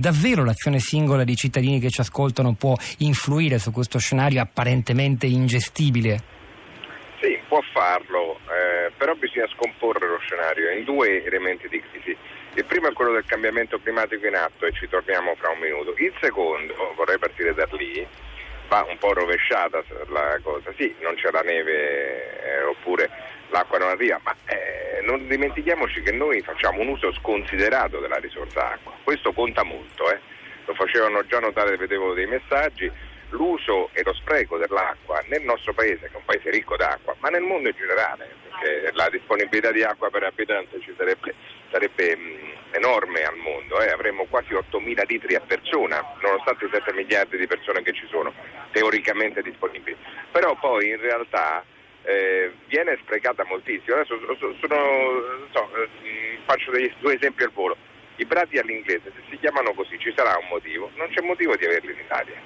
Davvero l'azione singola di cittadini che ci ascoltano può influire su questo scenario apparentemente ingestibile? Sì, può farlo, eh, però bisogna scomporre lo scenario in due elementi di crisi. Il primo è quello del cambiamento climatico in atto e ci torniamo fra un minuto. Il secondo, vorrei partire da lì, va un po' rovesciata la cosa. Sì, non c'è la neve eh, oppure l'acqua non arriva, ma eh, non dimentichiamoci che noi facciamo un uso sconsiderato della risorsa acqua. Questo conta molto, eh. lo facevano già notare, vedevo dei messaggi. L'uso e lo spreco dell'acqua nel nostro paese, che è un paese ricco d'acqua, ma nel mondo in generale, perché la disponibilità di acqua per abitante ci sarebbe, sarebbe mh, enorme al mondo, eh. avremmo quasi 8.000 litri a persona, nonostante i 7 miliardi di persone che ci sono teoricamente disponibili. Però poi in realtà eh, viene sprecata moltissimo. Adesso sono, so, eh, faccio dei, due esempi al volo. I prati all'inglese, se si chiamano così, ci sarà un motivo. Non c'è motivo di averli in Italia.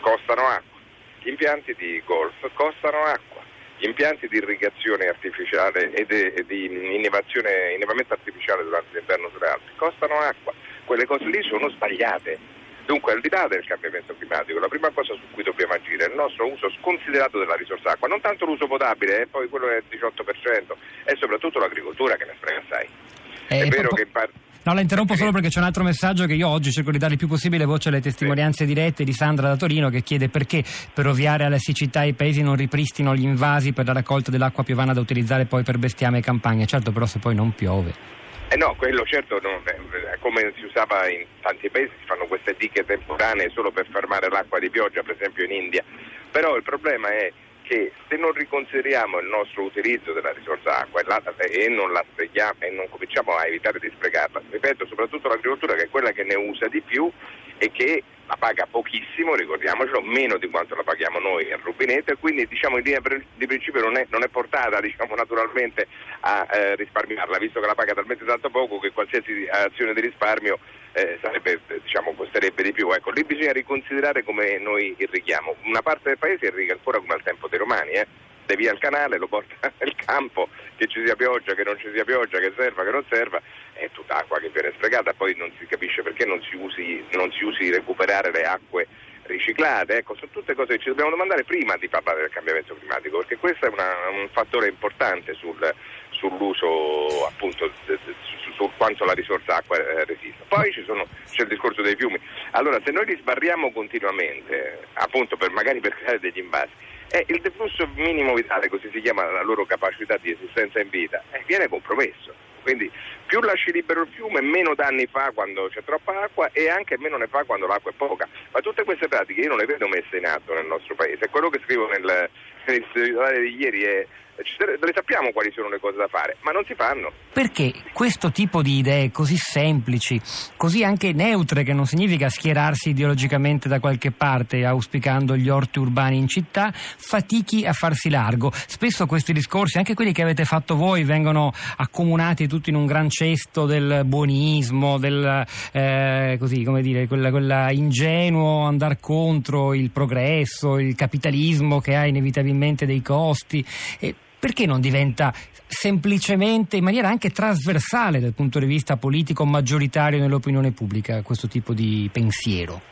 Costano acqua. Gli impianti di golf costano acqua. Gli impianti di irrigazione artificiale e di, di innevamento artificiale durante l'inverno sulle Alpi costano acqua. Quelle cose lì sono sbagliate Dunque, al di là del cambiamento climatico, la prima cosa su cui dobbiamo agire è il nostro uso sconsiderato della risorsa acqua, non tanto l'uso potabile, eh, poi quello è il 18%, è soprattutto l'agricoltura che ne spreca assai. Eh, è vero che in parte... No, la interrompo solo perché c'è un altro messaggio che io oggi cerco di dare il più possibile voce alle testimonianze dirette di Sandra da Torino che chiede perché per ovviare alla siccità i paesi non ripristino gli invasi per la raccolta dell'acqua piovana da utilizzare poi per bestiame e campagne. Certo, però se poi non piove. Eh no, quello certo, non, come si usava in tanti paesi, si fanno queste diche temporanee solo per fermare l'acqua di pioggia, per esempio in India. Però il problema è che se non riconsideriamo il nostro utilizzo della risorsa acqua e non la sprechiamo e non cominciamo a evitare di sprecarla, ripeto, soprattutto l'agricoltura che è quella che ne usa di più e che la paga pochissimo, ricordiamocelo, meno di quanto la paghiamo noi al rubinetto e quindi diciamo in linea di principio non è, non è portata diciamo, naturalmente a eh, risparmiarla, visto che la paga talmente tanto poco che qualsiasi azione di risparmio eh, sarebbe, diciamo, costerebbe di più. Ecco, lì bisogna riconsiderare come noi irrighiamo. Una parte del paese irriga ancora come al tempo dei romani, eh? via il canale, lo porta nel campo, che ci sia pioggia, che non ci sia pioggia, che serva, che non serva, è tutta acqua che viene sprecata, poi non si capisce perché non si usi, non si usi recuperare le acque riciclate, ecco, sono tutte cose che ci dobbiamo domandare prima di parlare del cambiamento climatico, perché questo è una, un fattore importante sul, sull'uso appunto su, su, quanto la risorsa acqua eh, resista. Poi sono, c'è il discorso dei fiumi. Allora, se noi li sbarriamo continuamente, appunto per, magari per creare degli invasi, eh, il deflusso minimo vitale, così si chiama la loro capacità di esistenza in vita, eh, viene compromesso. Quindi più lasci libero il fiume, meno danni fa quando c'è troppa acqua e anche meno ne fa quando l'acqua è poca. Ma tutte queste pratiche io non le vedo messe in atto nel nostro paese. Quello che scrivo nel, nel di ieri è le sappiamo quali sono le cose da fare, ma non si fanno. Perché questo tipo di idee così semplici, così anche neutre, che non significa schierarsi ideologicamente da qualche parte auspicando gli orti urbani in città, fatichi a farsi largo? Spesso questi discorsi, anche quelli che avete fatto voi, vengono accomunati tutti in un gran cesto del buonismo, del eh, così, come dire, quella, quella ingenuo andare contro il progresso, il capitalismo che ha inevitabilmente dei costi. E perché non diventa semplicemente in maniera anche trasversale dal punto di vista politico maggioritario nell'opinione pubblica questo tipo di pensiero?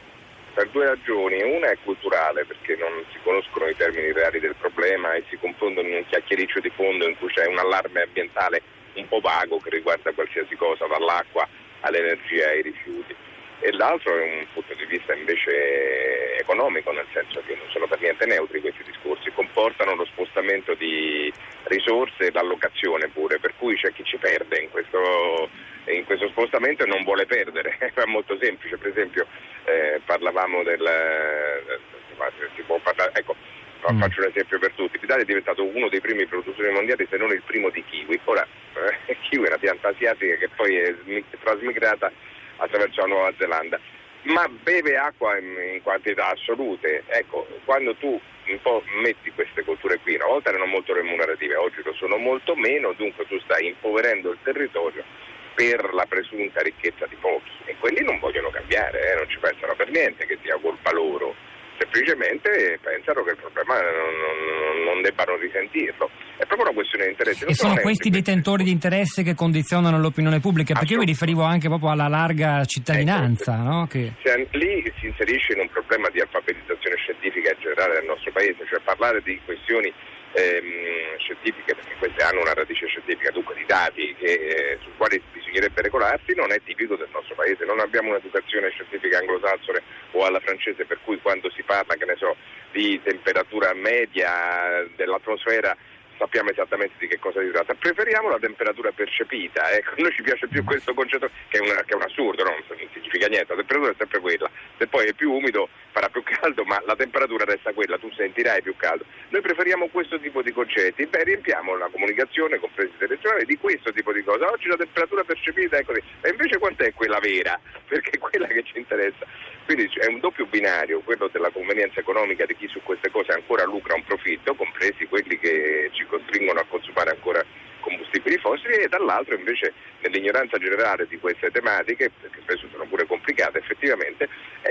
Per due ragioni, una è culturale perché non si conoscono i termini reali del problema e si confondono in un chiacchiericcio di fondo in cui c'è un allarme ambientale un po' vago che riguarda qualsiasi cosa, dall'acqua all'energia ai rifiuti. E l'altro è un punto di vista invece economico, nel senso che non sono per niente neutri questi discorsi, comportano lo spostamento di risorse e l'allocazione pure, per cui c'è chi ci perde in questo, in questo spostamento e non vuole perdere, è molto semplice, per esempio eh, parlavamo del... parlare, ecco, mm. faccio un esempio per tutti, l'Italia è diventato uno dei primi produttori mondiali se non il primo di kiwi, ora eh, kiwi è una pianta asiatica che poi è trasmigrata attraverso la Nuova Zelanda, ma beve acqua in, in quantità assolute. Ecco, quando tu un po' metti queste colture qui, una volta erano molto remunerative, oggi lo sono molto meno, dunque tu stai impoverendo il territorio per la presunta ricchezza di pochi e quelli non vogliono cambiare, eh, non ci pensano per niente che sia colpa loro, semplicemente pensano che il problema non, non, non debbano risentirlo. È proprio una questione di interesse. E sono questi detentori di interesse che condizionano l'opinione pubblica? Perché io mi riferivo anche proprio alla larga cittadinanza. Ecco, no? che... lì si inserisce in un problema di alfabetizzazione scientifica in generale del nostro Paese, cioè parlare di questioni ehm, scientifiche, perché queste hanno una radice scientifica, dunque di dati che, eh, su quali bisognerebbe regolarsi, non è tipico del nostro Paese. Non abbiamo un'educazione scientifica anglosassone o alla francese, per cui quando si parla, so, di temperatura media dell'atmosfera sappiamo esattamente di che cosa si tratta. Preferiamo la temperatura percepita, ecco, a noi ci piace più questo concetto che è, una, che è un assurdo, no? non significa niente, la temperatura è sempre quella, se poi è più umido farà più caldo, ma la temperatura resta quella, tu sentirai più caldo. Noi preferiamo questo tipo di concetti, beh riempiamo la comunicazione, compresi televisione, di questo tipo di cose. Oggi la temperatura percepita è così, e invece quant'è quella vera? Perché è quella che ci interessa. Quindi è un doppio binario, quello della convenienza economica di chi su queste cose ancora lucra un profitto, compresi quelli che ci costringono a consumare ancora combustibili fossili e dall'altro invece nell'ignoranza generale di queste tematiche, che spesso sono pure complicate effettivamente,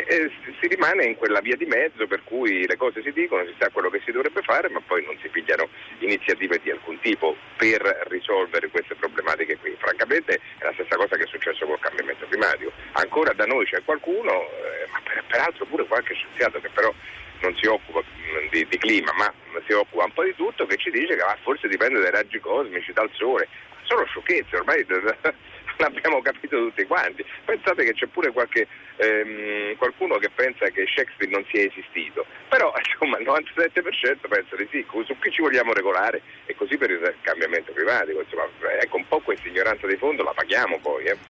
eh, si rimane in quella via di mezzo per cui le cose si dicono, si sa quello che si dovrebbe fare, ma poi non si pigliano iniziative di alcun tipo per risolvere queste problematiche qui. Francamente è la stessa cosa che è successo col cambiamento climatico. Ancora da noi c'è qualcuno, eh, ma per, peraltro pure qualche scienziato che però non si occupa di, di, clima, ma si occupa un po' di tutto, che ci dice che ah, forse dipende dai raggi cosmici, dal sole. Sono sciocchezze, ormai l'abbiamo capito tutti quanti. Pensate che c'è pure qualche, ehm, qualcuno che pensa che Shakespeare non sia esistito, però insomma il 97% pensa di sì, su chi ci vogliamo regolare e così per il cambiamento climatico. Insomma, ecco un po' questa ignoranza di fondo la paghiamo poi. Eh.